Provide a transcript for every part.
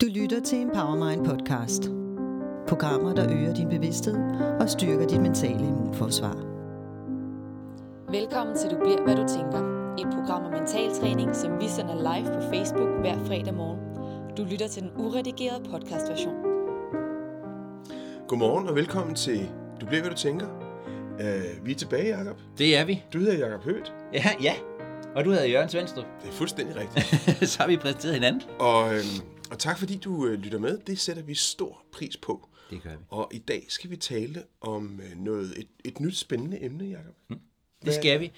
Du lytter til Empowermind podcast. Programmer, der øger din bevidsthed og styrker dit mentale immunforsvar. Velkommen til Du bliver, hvad du tænker. Et program om mental træning, som vi sender live på Facebook hver fredag morgen. Du lytter til den uredigerede podcastversion. Godmorgen og velkommen til Du bliver, hvad du tænker. Uh, vi er tilbage, Jacob. Det er vi. Du hedder Jacob Hødt. Ja, ja. Og du hedder Jørgen Svendstrup. Det er fuldstændig rigtigt. så har vi præsenteret hinanden. og, øhm, og tak fordi du øh, lytter med. Det sætter vi stor pris på. Det gør vi. Og i dag skal vi tale om øh, noget et, et nyt spændende emne, Jacob. Mm. Det skal vi.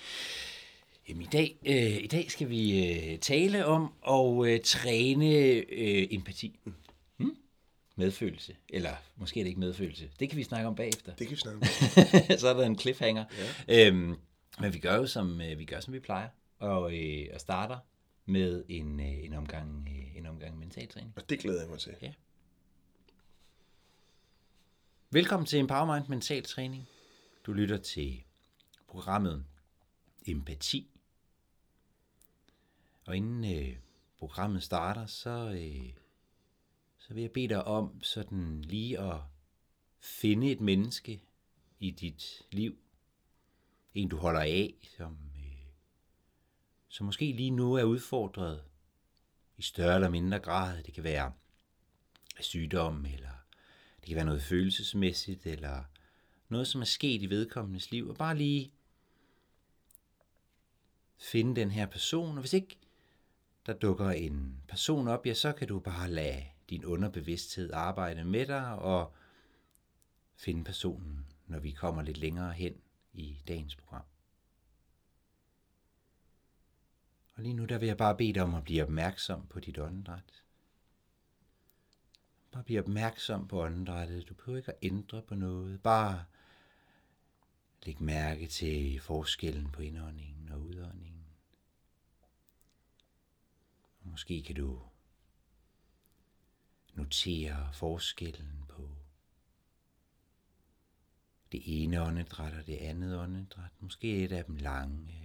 Jamen, i, dag, øh, I dag skal vi øh, tale om at øh, træne øh, empati. Mm. Mm? Medfølelse. Eller måske er det ikke medfølelse. Det kan vi snakke om bagefter. Det kan vi snakke om. så er der en cliffhanger. Ja. Øhm, men vi gør jo som, øh, vi, gør, som vi plejer. Og, øh, og starter med en, øh, en, omgang, øh, en omgang mentaltræning. Og det glæder jeg mig til. Ja. Velkommen til Empowermind Mental Træning. Du lytter til programmet Empati. Og inden øh, programmet starter, så, øh, så vil jeg bede dig om sådan lige at finde et menneske i dit liv. En du holder af, som, som måske lige nu er udfordret i større eller mindre grad. Det kan være sygdom, eller det kan være noget følelsesmæssigt, eller noget, som er sket i vedkommendes liv, og bare lige finde den her person, og hvis ikke der dukker en person op, ja, så kan du bare lade din underbevidsthed arbejde med dig, og finde personen, når vi kommer lidt længere hen i dagens program. Og lige nu, der vil jeg bare bede dig om at blive opmærksom på dit åndedræt. Bare blive opmærksom på åndedrættet. Du behøver ikke at ændre på noget. Bare læg mærke til forskellen på indåndingen og udåndingen. Og måske kan du notere forskellen på det ene åndedræt og det andet åndedræt. Måske er et af dem lange,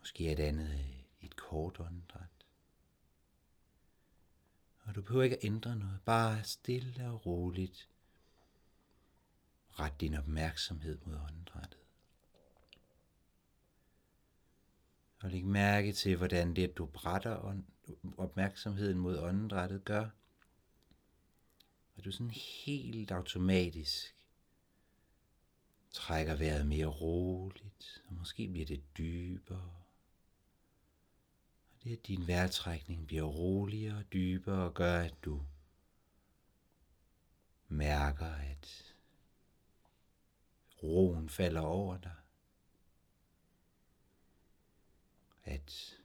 måske et andet øh, et kort åndedræt. Og du behøver ikke at ændre noget. Bare stille og roligt. Ret din opmærksomhed mod åndedrættet. Og læg mærke til, hvordan det, at du brætter opmærksomheden mod åndedrættet, gør, at du sådan helt automatisk trækker vejret mere roligt, og måske bliver det dybere. Det, at din vejrtrækning bliver roligere og dybere, og gør, at du mærker, at roen falder over dig. At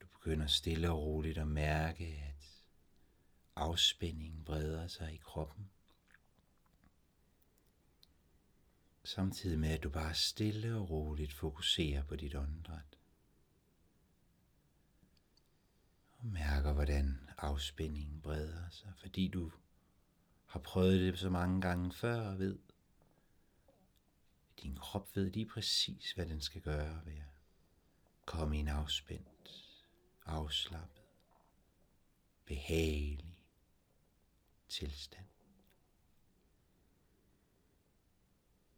du begynder stille og roligt at mærke, at afspændingen breder sig i kroppen. Samtidig med, at du bare stille og roligt fokuserer på dit åndedræt. Og mærker, hvordan afspændingen breder sig, fordi du har prøvet det så mange gange før og ved, din krop ved lige præcis, hvad den skal gøre ved at komme i en afspændt, afslappet, behagelig tilstand.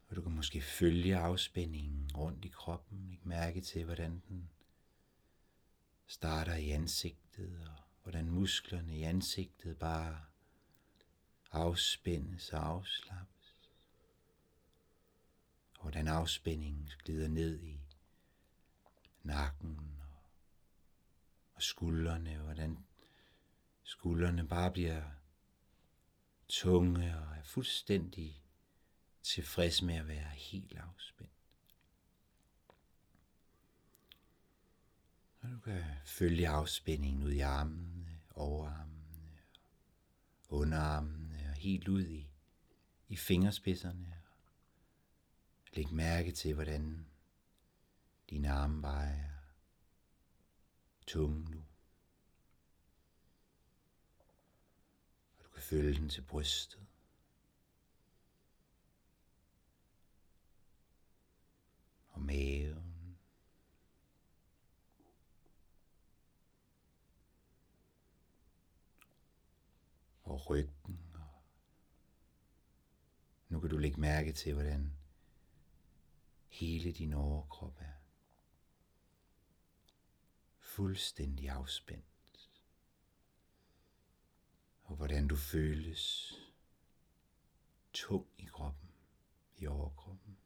Og du kan måske følge afspændingen rundt i kroppen, ikke mærke til, hvordan den starter i ansigtet, og hvordan musklerne i ansigtet bare afspændes og afslappes. Og hvordan afspændingen glider ned i nakken og, og skuldrene, og hvordan skuldrene bare bliver tunge og er fuldstændig tilfreds med at være helt afspændt. Og du kan følge afspændingen ud i armene, overarmene, underarmene og helt ud i, i fingerspidserne. Læg mærke til, hvordan dine arme vejer tunge nu. Og du kan følge den til brystet. Og maven. Og ryggen. Og nu kan du lægge mærke til, hvordan hele din overkrop er fuldstændig afspændt. Og hvordan du føles tung i kroppen, i overkroppen.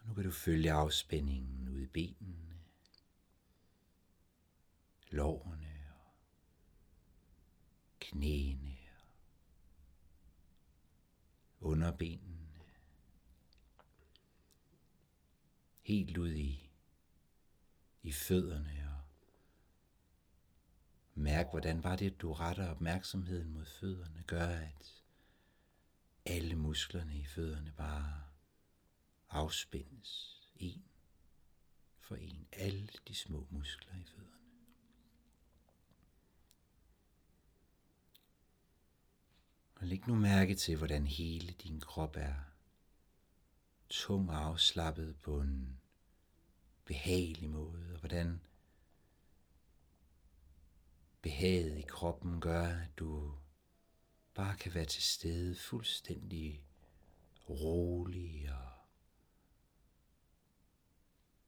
Og nu kan du følge afspændingen ud i benene, lårene knæene og underbenene. Helt ud i i fødderne og mærk, hvordan var det, du retter opmærksomheden mod fødderne, gør, at alle musklerne i fødderne bare afspændes en for en. Alle de små muskler i fødderne. Og læg nu mærke til, hvordan hele din krop er tung og afslappet på en behagelig måde, og hvordan behaget i kroppen gør, at du bare kan være til stede fuldstændig rolig og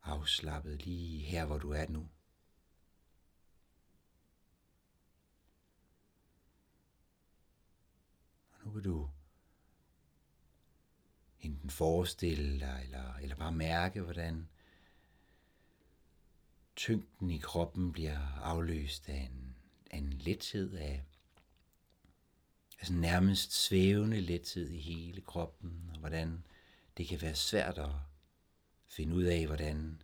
afslappet lige her, hvor du er nu. Nu kan du enten forestille dig, eller, eller bare mærke, hvordan tyngden i kroppen bliver afløst af en, af en lethed af altså nærmest svævende lethed i hele kroppen, og hvordan det kan være svært at finde ud af, hvordan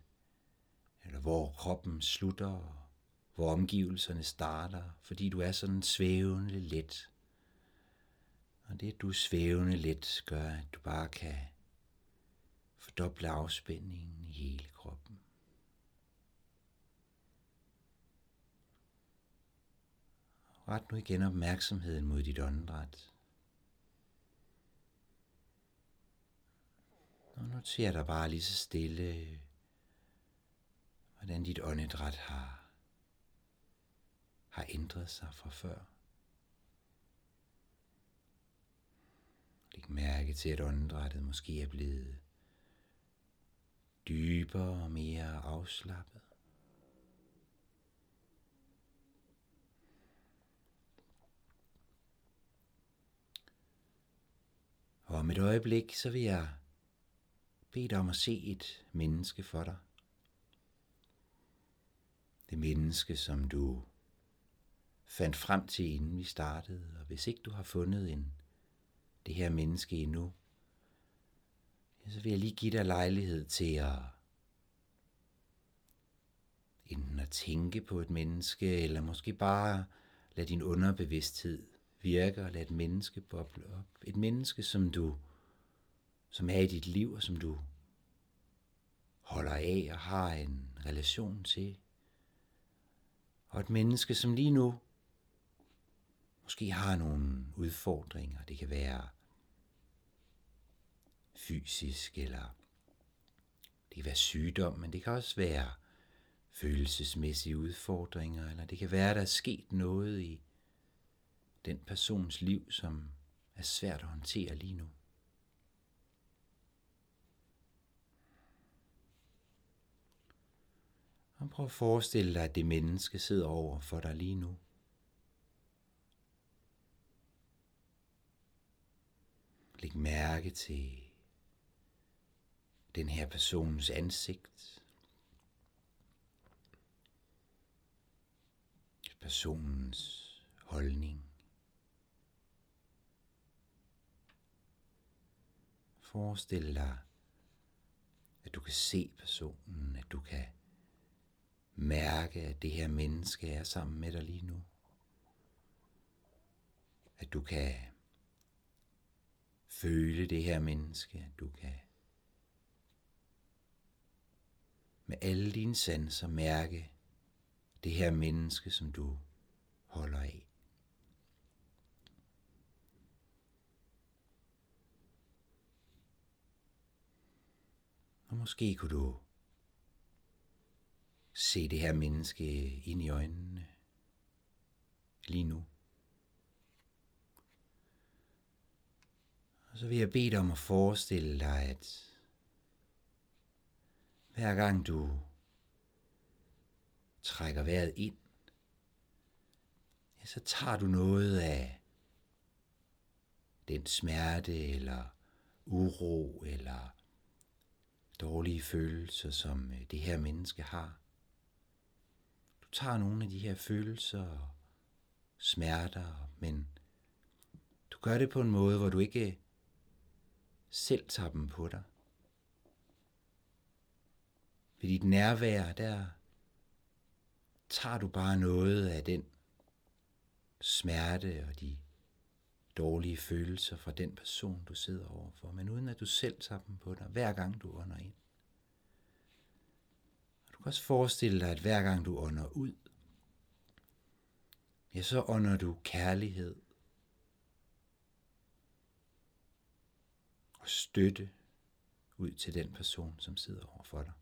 eller hvor kroppen slutter, og hvor omgivelserne starter, fordi du er sådan svævende let. Og det, at du er svævende let, gør, at du bare kan fordoble afspændingen i hele kroppen. Ret nu igen opmærksomheden mod dit åndedræt. Og noter dig bare lige så stille, hvordan dit åndedræt har, har ændret sig fra før. Læg mærke til, at åndedrættet måske er blevet dybere og mere afslappet. Og om et øjeblik, så vil jeg bede dig om at se et menneske for dig. Det menneske, som du fandt frem til, inden vi startede. Og hvis ikke du har fundet en, det her menneske endnu, så vil jeg lige give dig lejlighed til at enten at tænke på et menneske, eller måske bare lade din underbevidsthed virke og lade et menneske boble op. Et menneske, som du, som er i dit liv, og som du holder af og har en relation til. Og et menneske, som lige nu måske har nogle udfordringer. Det kan være fysisk, eller det kan være sygdom, men det kan også være følelsesmæssige udfordringer, eller det kan være, at der er sket noget i den persons liv, som er svært at håndtere lige nu. Og prøv at forestille dig, at det menneske sidder over for dig lige nu. Læg mærke til den her persons ansigt. Personens holdning. Forestil dig, at du kan se personen, at du kan mærke, at det her menneske er sammen med dig lige nu. At du kan føle det her menneske, at du kan med alle dine sanser mærke det her menneske, som du holder af. Og måske kunne du se det her menneske ind i øjnene lige nu. Og så vil jeg bede dig om at forestille dig, at hver gang du trækker vejret ind, ja, så tager du noget af den smerte eller uro eller dårlige følelser, som øh, det her menneske har. Du tager nogle af de her følelser og smerter, men du gør det på en måde, hvor du ikke selv tager dem på dig. Ved dit nærvær, der tager du bare noget af den smerte og de dårlige følelser fra den person, du sidder overfor, men uden at du selv tager dem på dig, hver gang du ånder ind. Og du kan også forestille dig, at hver gang du ånder ud, ja, så ånder du kærlighed og støtte ud til den person, som sidder overfor dig.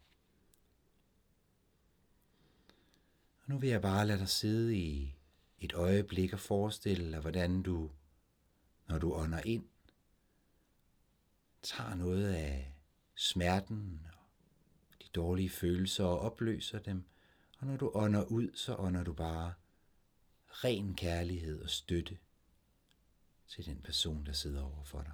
Og nu vil jeg bare lade dig sidde i et øjeblik og forestille dig, hvordan du, når du ånder ind, tager noget af smerten og de dårlige følelser og opløser dem. Og når du ånder ud, så ånder du bare ren kærlighed og støtte til den person, der sidder overfor dig.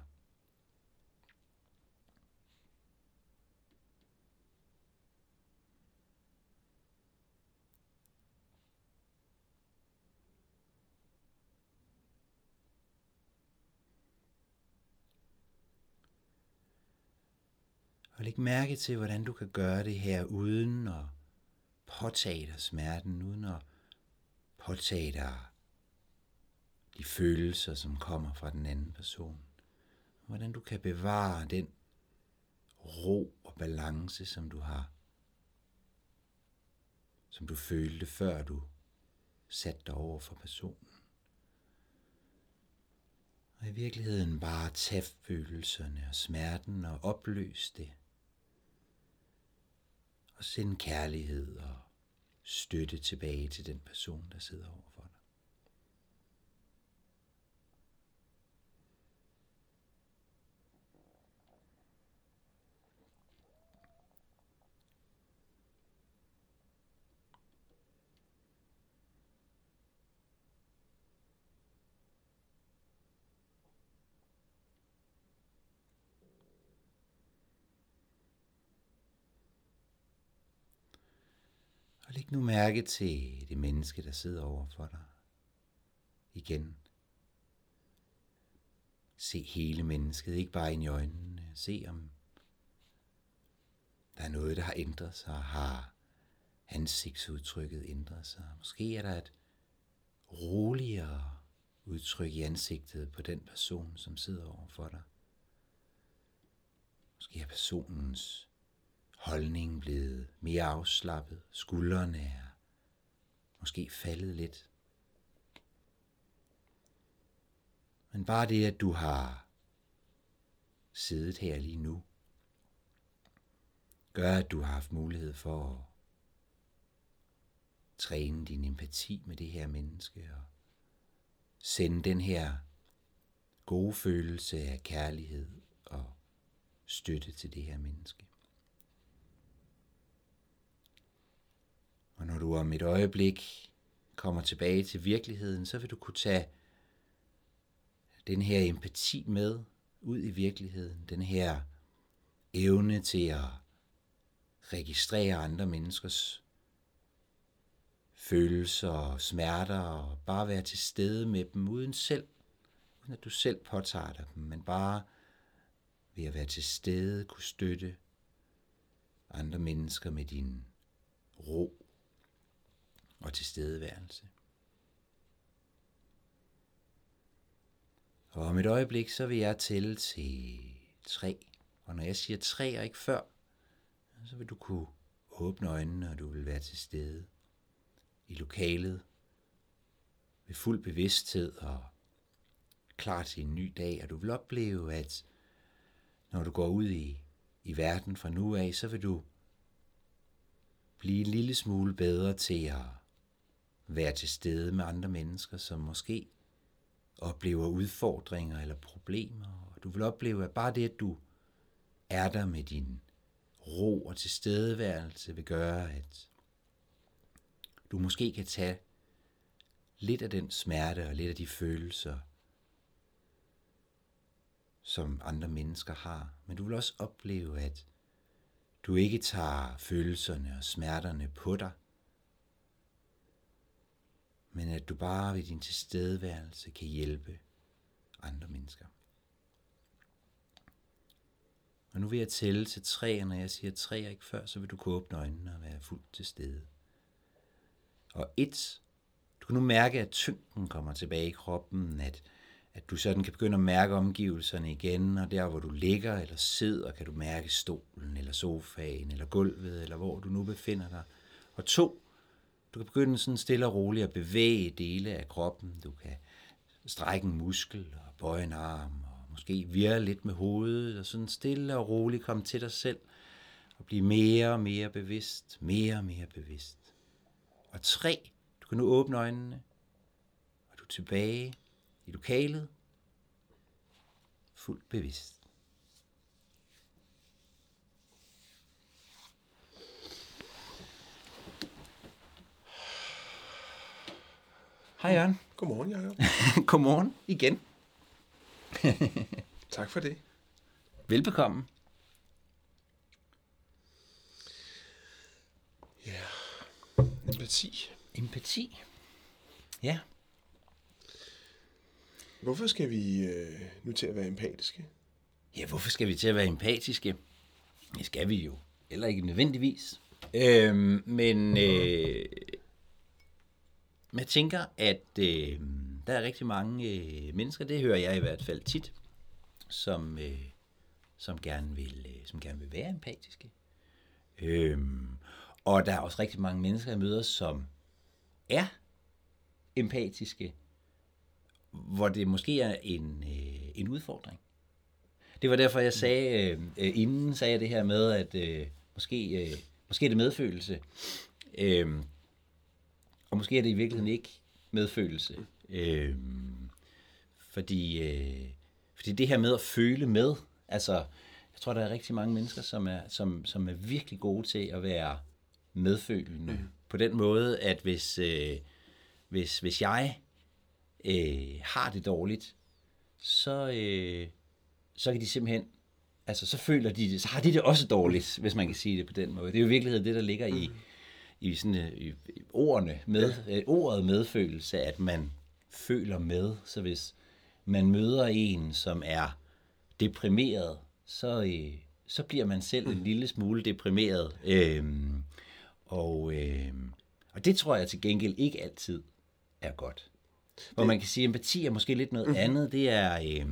Og læg mærke til, hvordan du kan gøre det her uden at påtage dig smerten, uden at påtage dig de følelser, som kommer fra den anden person. Hvordan du kan bevare den ro og balance, som du har. Som du følte, før du satte dig over for personen. Og i virkeligheden bare tage følelserne og smerten og opløse det og sende kærlighed og støtte tilbage til den person, der sidder over dig. Og læg nu mærke til det menneske, der sidder over for dig. Igen. Se hele mennesket, ikke bare ind i øjnene. Se om der er noget, der har ændret sig, har ansigtsudtrykket ændret sig. Måske er der et roligere udtryk i ansigtet på den person, som sidder over for dig. Måske er personens holdning blevet mere afslappet. Skuldrene er måske faldet lidt. Men bare det, at du har siddet her lige nu, gør, at du har haft mulighed for at træne din empati med det her menneske og sende den her gode følelse af kærlighed og støtte til det her menneske. Og når du om et øjeblik kommer tilbage til virkeligheden, så vil du kunne tage den her empati med ud i virkeligheden. Den her evne til at registrere andre menneskers følelser og smerter og bare være til stede med dem uden selv, uden at du selv påtager dig dem, men bare ved at være til stede kunne støtte andre mennesker med din ro og tilstedeværelse. Og om et øjeblik, så vil jeg tælle til tre. Og når jeg siger tre og ikke før, så vil du kunne åbne øjnene, og du vil være til stede i lokalet med fuld bevidsthed og klar til en ny dag. Og du vil opleve, at når du går ud i, i verden fra nu af, så vil du blive en lille smule bedre til at være til stede med andre mennesker, som måske oplever udfordringer eller problemer. Og du vil opleve, at bare det, at du er der med din ro og tilstedeværelse, vil gøre, at du måske kan tage lidt af den smerte og lidt af de følelser, som andre mennesker har. Men du vil også opleve, at du ikke tager følelserne og smerterne på dig, men at du bare ved din tilstedeværelse kan hjælpe andre mennesker. Og nu vil jeg tælle til tre, og når jeg siger tre og ikke før, så vil du kunne åbne øjnene og være fuldt til stede. Og et, du kan nu mærke, at tyngden kommer tilbage i kroppen, at, at du sådan kan begynde at mærke omgivelserne igen, og der hvor du ligger eller sidder, kan du mærke stolen eller sofaen eller gulvet, eller hvor du nu befinder dig. Og to, du kan begynde sådan stille og roligt at bevæge dele af kroppen. Du kan strække en muskel og bøje en arm, og måske virre lidt med hovedet, og sådan stille og roligt komme til dig selv, og blive mere og mere bevidst, mere og mere bevidst. Og tre, du kan nu åbne øjnene, og du er tilbage i lokalet, fuldt bevidst. Hej Jørgen. Godmorgen, Jacob. Godmorgen igen. Tak for det. Velbekomme. Ja, empati. Empati. Ja. Hvorfor skal vi øh, nu til at være empatiske? Ja, hvorfor skal vi til at være empatiske? Det skal vi jo. Eller ikke nødvendigvis. Øhm, men øh, jeg tænker, at øh, der er rigtig mange øh, mennesker, det hører jeg i hvert fald tit, som, øh, som, gerne, vil, øh, som gerne vil være empatiske. Øh, og der er også rigtig mange mennesker, jeg møder, som er empatiske, hvor det måske er en, øh, en udfordring. Det var derfor, jeg sagde, øh, øh inden sagde jeg det her med, at øh, måske, øh, måske er det medfølelse. Øh, og måske er det i virkeligheden ikke medfølelse. Øh, fordi, øh, fordi det her med at føle med, altså, jeg tror, der er rigtig mange mennesker, som er, som, som er virkelig gode til at være medfølende. Mm. På den måde, at hvis, øh, hvis, hvis jeg øh, har det dårligt, så, øh, så kan de simpelthen, altså så føler de det, så har de det også dårligt, hvis man kan sige det på den måde. Det er jo i virkeligheden det, der ligger i, i, sådan, øh, i, ordene, med, ja. ordet medfølelse, at man føler med. Så hvis man møder en, som er deprimeret, så, øh, så bliver man selv en lille smule deprimeret. Øhm, og, øh, og det tror jeg til gengæld ikke altid er godt. Hvor man kan sige, at empati er måske lidt noget mm-hmm. andet. Det er, øh,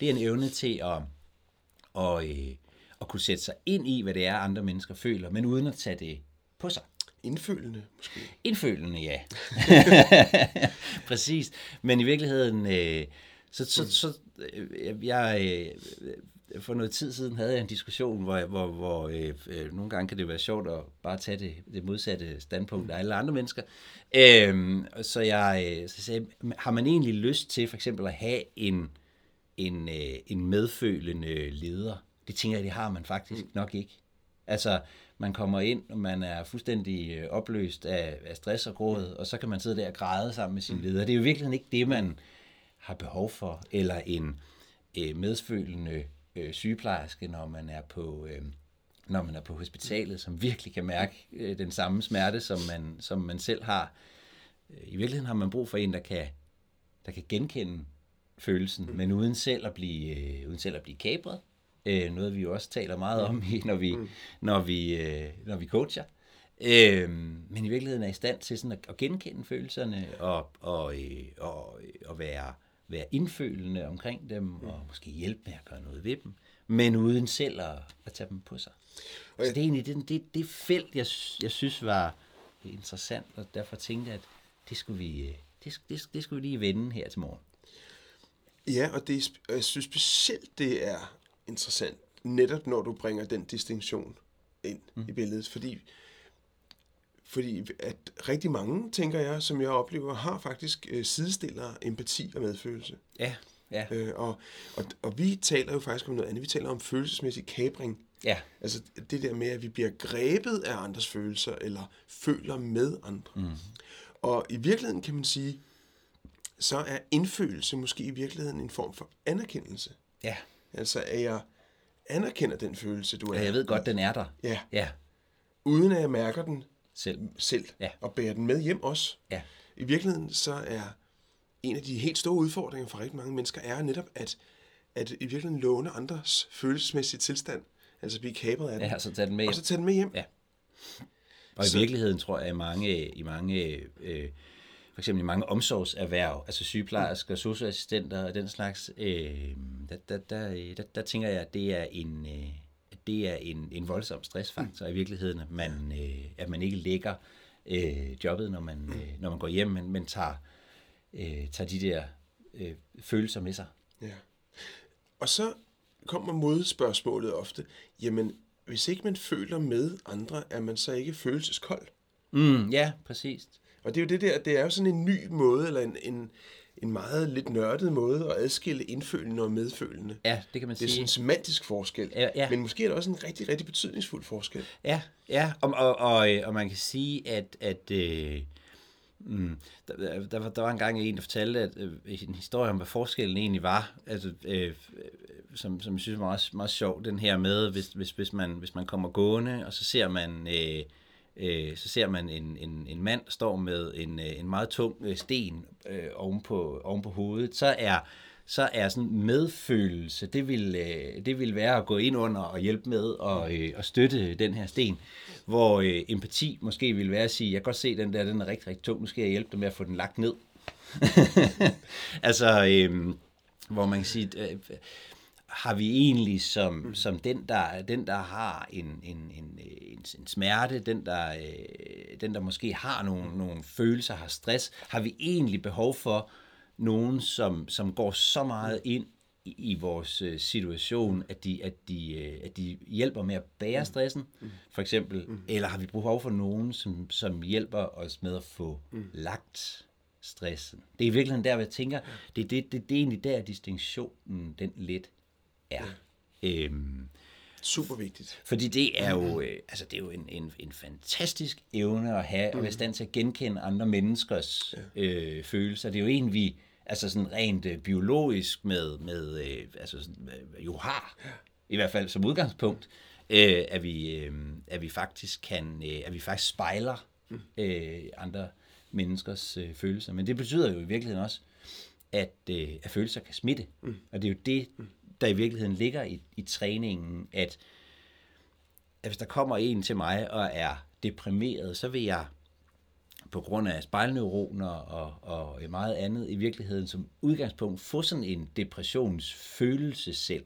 det er en evne til at, og, øh, at kunne sætte sig ind i, hvad det er, andre mennesker føler, men uden at tage det på sig. Indfølende, måske. Indfølende, ja. Præcis. Men i virkeligheden, øh, så, så, så øh, jeg, øh, for noget tid siden havde jeg en diskussion, hvor, hvor, hvor øh, øh, nogle gange kan det være sjovt at bare tage det, det modsatte standpunkt af alle andre mennesker. Øh, så jeg øh, så sagde, har man egentlig lyst til for eksempel at have en, en, øh, en medfølende leder? Det tænker jeg, det har man faktisk mm. nok ikke. Altså, man kommer ind, og man er fuldstændig øh, opløst af, af stress og gråd, og så kan man sidde der og græde sammen med sin mm. leder. Det er jo virkelig ikke det, man har behov for, eller en øh, medfølende øh, sygeplejerske, når man er på... Øh, når man er på hospitalet, som virkelig kan mærke øh, den samme smerte, som man, som man selv har. I virkeligheden har man brug for en, der kan, der kan genkende følelsen, mm. men uden selv at blive, øh, uden selv at blive kabret, øh, noget vi jo også taler meget om, i, når vi, mm. når vi, øh, når vi coacher. Øhm, men i virkeligheden er i stand til sådan at, at genkende følelserne og, og, øh, og, og være, være indfølende omkring dem og måske hjælpe med at gøre noget ved dem, men uden selv at, at tage dem på sig. Så det er egentlig det, det, det felt, jeg, jeg synes var interessant, og derfor tænkte jeg, at det skulle vi, øh, det, det, det skulle vi lige vende her til morgen. Ja, og det, og jeg synes specielt, det er interessant, netop når du bringer den distinktion ind mm. i billedet, fordi, fordi at rigtig mange, tænker jeg, som jeg oplever, har faktisk øh, sidestiller empati og medfølelse. Ja, ja, Øh, og, og, og vi taler jo faktisk om noget andet. Vi taler om følelsesmæssig kabring. ja, Altså det der med, at vi bliver grebet af andres følelser, eller føler med andre. Mm. Og i virkeligheden kan man sige, så er indfølelse måske i virkeligheden en form for anerkendelse. ja. Altså at jeg anerkender den følelse, du er. ja. Jeg ved godt, den er der. Ja, Ja, uden at jeg mærker den selv. selv, Ja. og bærer den med hjem også. Ja, I virkeligheden så er en af de helt store udfordringer for rigtig mange mennesker, er netop at, at i virkeligheden låne andres følelsesmæssige tilstand, altså blive kabret af den, ja så tag den med og hjem. så tage den med hjem. Ja. Og i Så- virkeligheden tror jeg, at mange, i mange øh, for eksempel i mange omsorgserhverv, altså sygeplejersker, socioassistenter og den slags, øh, der, der, der, øh, der, der tænker jeg, at det er en, øh, det er en, en voldsom stressfaktor i virkeligheden, at man, øh, at man ikke lægger øh, jobbet, når man, øh, når man går hjem, men, men tager, øh, tager de der øh, følelser med sig. Ja. Og så kommer modspørgsmålet ofte, jamen, hvis ikke man føler med andre, er man så ikke følelseskold? Mm, ja, præcis. Og det er jo det der, det er jo sådan en ny måde, eller en, en, en meget lidt nørdet måde at adskille indfølende og medfølende. Ja, det kan man Det er sådan sige. en semantisk forskel, Ja, ja. men måske er der også en rigtig, rigtig betydningsfuld forskel. Ja, ja, og, og, og, øh, og man kan sige, at, at øh, mm, der, der, var, der var en gang en, der fortalte at, øh, en historie om, hvad forskellen egentlig var, altså, øh, som, som jeg synes var meget, meget sjov, den her med, hvis, hvis, hvis, man, hvis man kommer gående, og så ser man... Øh, øh, så ser man en, en, en mand, står med en, øh, en meget tung øh, sten øh, oven, på, oven på hovedet, så er, så er sådan medfølelse, det vil, øh, det vil være at gå ind under og hjælpe med og, øh, og støtte den her sten, hvor øh, empati måske vil være at sige, jeg kan godt se den der, den er rigtig, rigtig tung, nu skal jeg hjælpe dig med at få den lagt ned. altså, øh, hvor man kan sige, øh, har vi egentlig som, som den, der, den, der har en, en, en, en, en smerte, den der, øh, den, der måske har nogle, nogle følelser, har stress, har vi egentlig behov for nogen, som, som går så meget ind i, i vores øh, situation, at de, at, de, øh, at de hjælper med at bære stressen, for eksempel, eller har vi behov for nogen, som, som hjælper os med at få lagt stressen. Det er i virkeligheden der, hvor jeg tænker, det, er det, det, det er egentlig der, distinktionen den lidt er. Øhm, Super vigtigt. fordi det er jo, øh, altså det er jo en, en, en fantastisk evne at have, at være stand til at genkende andre menneskers øh, følelser. Det er jo en, vi altså sådan rent øh, biologisk med, med øh, altså sådan, øh, jo har, i hvert fald som udgangspunkt, øh, at, vi, øh, at vi faktisk kan, øh, at vi faktisk spejler øh, andre menneskers øh, følelser. Men det betyder jo i virkeligheden også, at, øh, at følelser kan smitte. Mm. Og det er jo det, der i virkeligheden ligger i, i træningen, at, at hvis der kommer en til mig og er deprimeret, så vil jeg på grund af spejlneuroner og, og meget andet i virkeligheden som udgangspunkt få sådan en depressionsfølelse selv.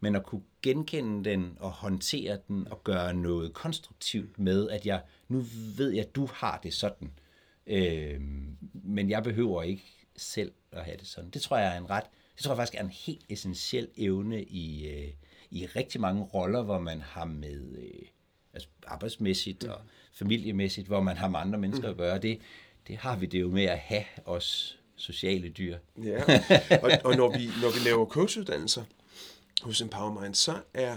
Men at kunne genkende den og håndtere den og gøre noget konstruktivt med, at jeg nu ved jeg, at du har det sådan. Øh, men jeg behøver ikke selv at have det sådan. Det tror jeg er en ret, det tror jeg faktisk er en helt essentiel evne i, øh, i rigtig mange roller, hvor man har med øh, altså arbejdsmæssigt og familiemæssigt, hvor man har med andre mennesker at gøre. Det, det har vi det jo med at have os sociale dyr. Ja, og, og når, vi, når vi laver coachuddannelser hos Empower Mind, så er,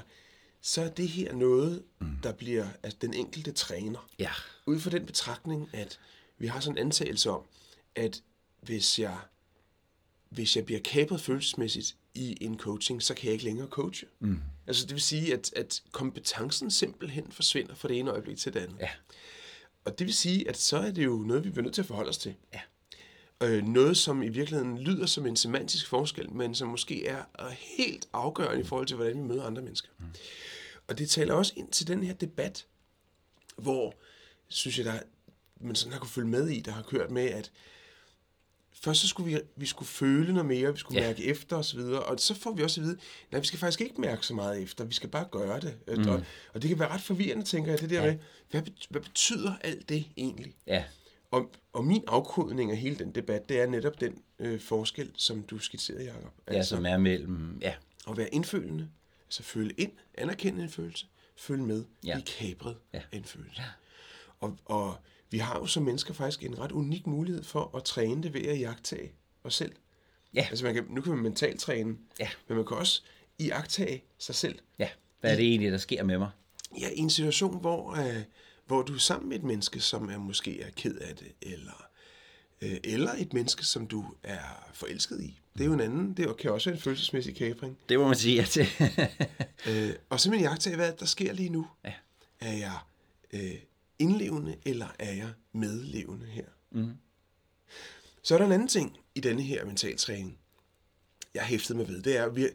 så er det her noget, der bliver altså den enkelte træner. Ja, Ud fra den betragtning, at vi har sådan en antagelse om, at hvis jeg, hvis jeg bliver kapret følelsesmæssigt i en coaching, så kan jeg ikke længere coache. Mm. Altså det vil sige, at, at kompetencen simpelthen forsvinder fra det ene øjeblik til det andet. Ja. Og det vil sige, at så er det jo noget, vi bliver nødt til at forholde os til. Ja. Øh, noget, som i virkeligheden lyder som en semantisk forskel, men som måske er helt afgørende i forhold til, hvordan vi møder andre mennesker. Mm. Og det taler også ind til den her debat, hvor synes jeg, der, man sådan har kunne følge med i, der har kørt med, at først så skulle vi, vi skulle føle noget mere, vi skulle Ja. mærke efter og så videre, og så får vi også at vide, nej, vi skal faktisk ikke mærke så meget efter, vi skal bare gøre det. Mm. Og, og det kan være ret forvirrende, tænker jeg, det der Ja. med, hvad, hvad betyder alt det egentlig? Ja, Og, og min afkodning af hele den debat, det er netop den øh, forskel, som du skitserede, Jacob. ja som er mellem... Ja, at være indfølende, altså føle ind, anerkende en følelse, følge med, Ja. blive kabret ja. af en følelse. Ja. Og, og vi har jo som mennesker faktisk en ret unik mulighed for at træne det ved at jagtage os selv. Ja. Altså man kan, nu kan man mentalt træne, Ja. men man kan også jagtage sig selv. ja. Hvad er det egentlig, der sker med mig? Ja, i en situation, hvor, øh, hvor du er sammen med et menneske, som er måske er ked af det, eller, øh, eller et menneske, som du er forelsket i. Det er jo en anden, det kan også være en følelsesmæssig kapring. Det må man sige ja til. Øh, og simpelthen jagtage, hvad der sker lige nu. Ja. Er jeg øh, indlevende, eller er jeg medlevende her? Mm. Så er der en anden ting i denne her mentaltræning, jeg hæftede mig ved. Det er, at vi,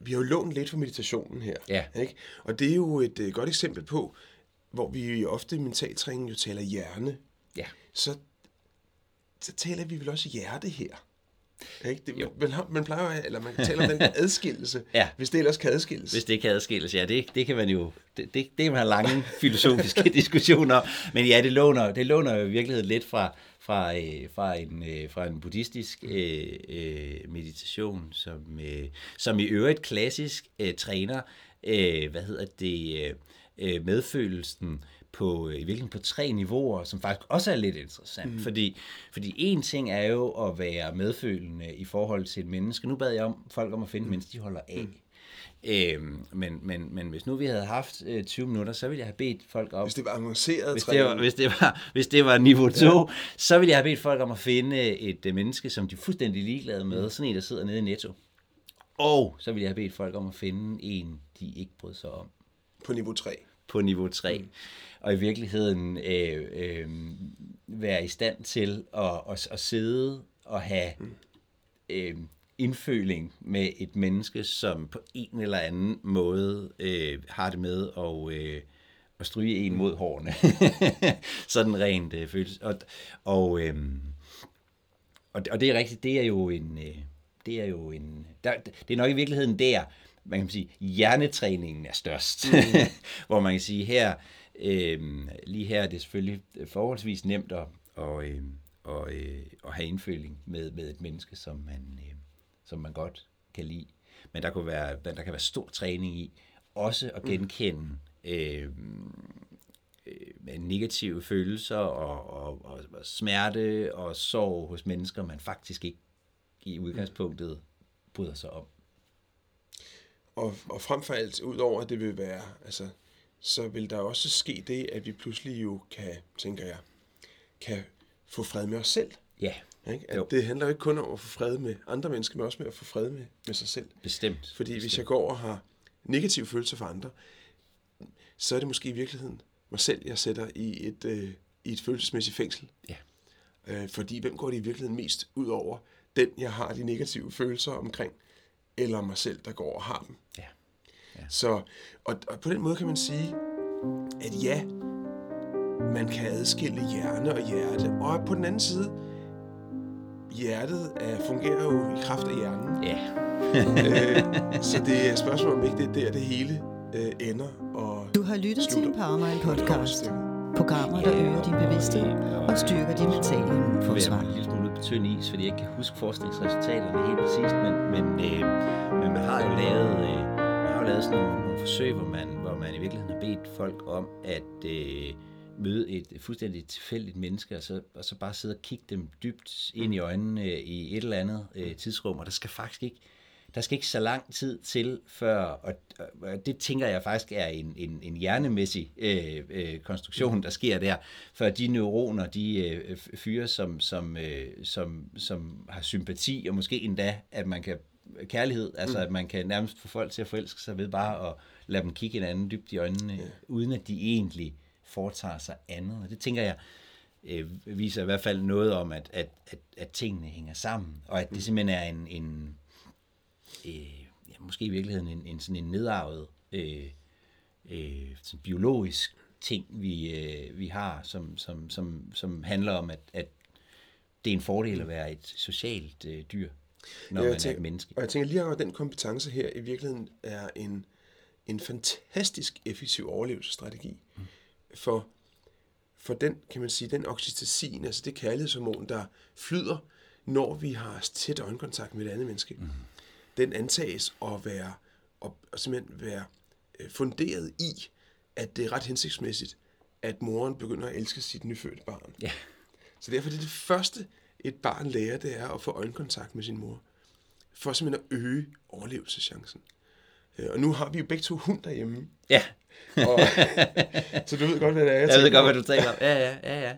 vi har jo lånt lidt fra meditationen her. Ja. Ikke? Og det er jo et øh, godt eksempel på, hvor vi ofte i mentaltræning jo taler hjerne. ja. Så, så taler vi vel også hjerte her. Ikke? Det, Jo. man, har, man plejer jo, eller man taler om den der adskillelse, Ja. hvis det ellers kan adskilles. Hvis det kan adskilles, ja, det, det kan man jo, det, det, det kan man have lange filosofiske diskussioner. Men ja, det låner, det låner jo i virkeligheden lidt fra, fra, øh, fra, en, øh, fra en buddhistisk øh, øh, meditation, som, øh, som i øvrigt klassisk øh, træner, øh, hvad hedder det, øh, øh, medfølelsen på, øh, i virkeligheden på tre niveauer, som faktisk også er lidt interessant. Mm. Fordi, fordi en ting er jo at være medfølende i forhold til et menneske. Nu bad jeg om folk om at finde, mm. mens de holder af. Mm. Øhm, men, men, men hvis nu vi havde haft øh, 20 minutter, så ville jeg have bedt folk om... Hvis det var avanceret Hvis det, var, hvis, det var, hvis det var niveau 2, ja. så ville jeg have bedt folk om at finde et øh, menneske, som de er fuldstændig ligeglade med. Sådan en, der sidder nede i Netto. Og så ville jeg have bedt folk om at finde en, de ikke brød sig om på niveau 3. på niveau 3. Mm. Og i virkeligheden øh, øh, være i stand til at, at, at sidde og have øh, indføling med et menneske, som på en eller anden måde øh, har det med at, øh, at stryge en mod hårene. Sådan rent øh, følelse. Og, og, øh, og, og det er rigtigt, det er jo en... Øh, det er jo en... Der, det er nok i virkeligheden der, man kan sige, hjernetræningen er størst. Mm. Hvor man kan sige, her, øh, lige her er det selvfølgelig forholdsvis nemt at, og, øh, og, øh, at have indføling med, med et menneske, som man, øh, som man godt kan lide. Men der, kunne være, der kan være stor træning i også at genkende øh, øh, negative følelser og, og, og, og smerte og sorg hos mennesker, man faktisk ikke i udgangspunktet bryder sig om. Og, og frem for alt, udover at det vil være, altså, så vil der også ske det, at vi pludselig jo kan, tænker jeg, kan få fred med os selv. Ja, Ikke? At Jo. det handler jo ikke kun om at få fred med andre mennesker, men også med at få fred med, med sig selv. bestemt. Fordi bestemt. hvis jeg går og har negative følelser for andre, så er det måske i virkeligheden mig selv, jeg sætter i et, øh, i et følelsesmæssigt fængsel. Ja. Øh, fordi hvem går det i virkeligheden mest ud over? Den, jeg har de negative følelser omkring, eller mig selv, der går og har dem. Ja. Så, og, og på den måde kan man sige, at ja, man kan adskille hjerne og hjerte. Og på den anden side, hjertet er, fungerer jo i kraft af hjernen. Ja, øh, så det er et spørgsmål om ikke det er der, det hele øh, ender. Og Du har lyttet til en Powermind podcast. Programmer, der øger din bevidsthed og styrker dit mentale nu er jeg immunforsvar. en lille smule tynd is, fordi jeg ikke kan huske forskningsresultaterne helt præcist, men, men, øh, men man har jo lavet, øh, jo lavet sådan nogle, nogle forsøg, hvor man, hvor man i virkeligheden har bedt folk om at øh, møde et fuldstændig tilfældigt menneske, og så, og så bare sidde og kigge dem dybt ind i øjnene øh, i et eller andet øh, tidsrum, og der skal faktisk ikke der skal ikke så lang tid til, før, og, og det tænker jeg faktisk er en, en, en hjernemæssig øh, øh, konstruktion, der sker der, før de neuroner, de øh, fyre, som, som, øh, som, som har sympati, og måske endda, at man kan kærlighed, altså at man kan nærmest få folk til at forelske sig ved bare at lade dem kigge hinanden dybt i øjnene, ja. uden at de egentlig foretager sig andet. Og det tænker jeg, øh, viser i hvert fald noget om, at, at, at, at tingene hænger sammen, og at det simpelthen er en, en øh, ja, måske i virkeligheden en, en sådan en nedarvet øh, øh, sådan biologisk ting, vi, øh, vi har, som, som, som, som handler om, at, at det er en fordel at være et socialt øh, dyr, når Ja, man jeg tænker, er et menneske. Og jeg tænker lige at den kompetence her i virkeligheden er en, en fantastisk effektiv overlevelsesstrategi. Mm. For, for den, kan man sige, den oxytocin, altså det kærlighedshormon, der flyder, når vi har tæt øjenkontakt med et andet menneske, mm. den antages at være, at, at simpelthen være øh, funderet i, at det er ret hensigtsmæssigt, at moren begynder at elske sit nyfødte barn. Ja. Så derfor er det det første, et barn lærer, det er at få øjenkontakt med sin mor. For simpelthen at øge overlevelseschancen. Øh, Og nu har vi jo begge to hund derhjemme. Ja, Og, så du ved godt, hvad det er, jeg, jeg ved godt, hvad du taler om. Ja, ja, ja, ja.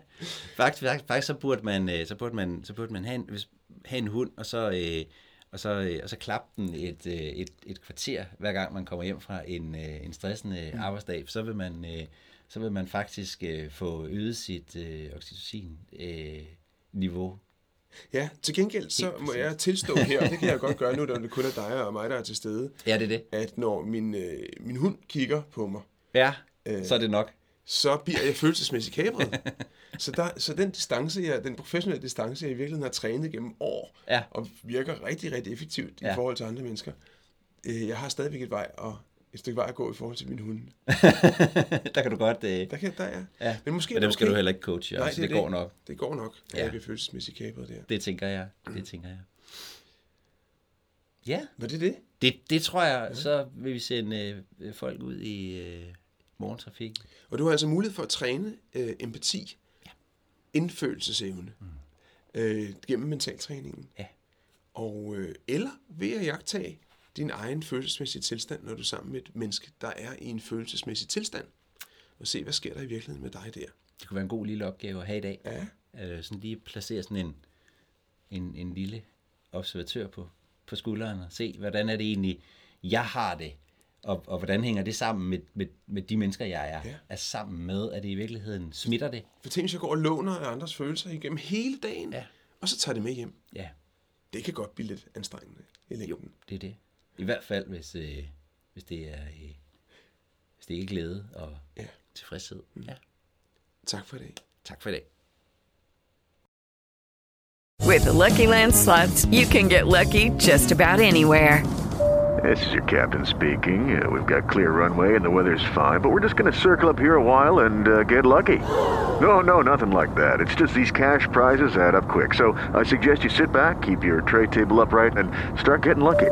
Faktisk, faktisk, faktisk så burde man, øh, så burde man, så burde man have, en, hvis, have en hund, og så, øh, og så, øh, og så klappe den et, øh, et, et kvarter, hver gang man kommer hjem fra en, øh, en stressende mm. arbejdsdag. Så vil man, øh, så vil man faktisk øh, få øget sit øh, oxytocin øh, niveau. Ja, til gengæld så må jeg tilstå her, og det kan jeg godt gøre nu, da det kun er dig og mig, der er til stede, Ja, det er det. at når min, øh, min hund kigger på mig, Ja, så er det nok. så bliver jeg følelsesmæssigt kabret. så, der, så den distance, jeg, den professionelle distance, jeg i virkeligheden har trænet gennem år, Ja. og virker rigtig, rigtig effektivt Ja. i forhold til andre mennesker, øh, jeg har stadigvæk et vej og et stykke vej at gå i forhold til min hunde. der kan du godt... Øh, Der kan der er. ja. Men måske Men dem det skal okay. du heller ikke coache, Nej, altså, det, det, går nok. Det går nok, at Ja. jeg bliver følelsesmæssigt kabret der. Det tænker jeg. Det tænker jeg. Ja, Var det det? det, det tror jeg, så vil vi sende øh, folk ud i øh, morgentrafik. Og du har altså mulighed for at træne øh, empati, ja. indfølelsesevne, mm. øh, gennem mentaltræningen. Ja. Og, øh, eller ved at jagtage din egen følelsesmæssige tilstand, når du er sammen med et menneske, der er i en følelsesmæssig tilstand. Og se, hvad sker der i virkeligheden med dig der. Det kunne være en god lille opgave at have i dag. Ja. Øh, sådan lige placere sådan en, en, en lille observatør på, på skulderen og se, hvordan er det egentlig, jeg har det, og, og hvordan hænger det sammen med, med, med de mennesker, jeg er, Ja. er sammen med, at det i virkeligheden smitter det. For tænk, hvis jeg går og låner af andres følelser igennem hele dagen, Ja. og så tager det med hjem. Ja, Det kan godt blive lidt anstrengende i længden. det er det. I hvert fald, hvis, øh, hvis det er øh, hvis det er glæde og Ja. tilfredshed. Ja. Tak for dag. Tak for dag. With the Lucky Land slots, you can get lucky just about anywhere. This is your captain speaking. Uh, we've got clear runway and the weather's fine, but we're just going to circle up here a while and uh, get lucky. No, no, nothing like that. It's just these cash prizes add up quick. So I suggest you sit back, keep your tray table upright, and start getting lucky.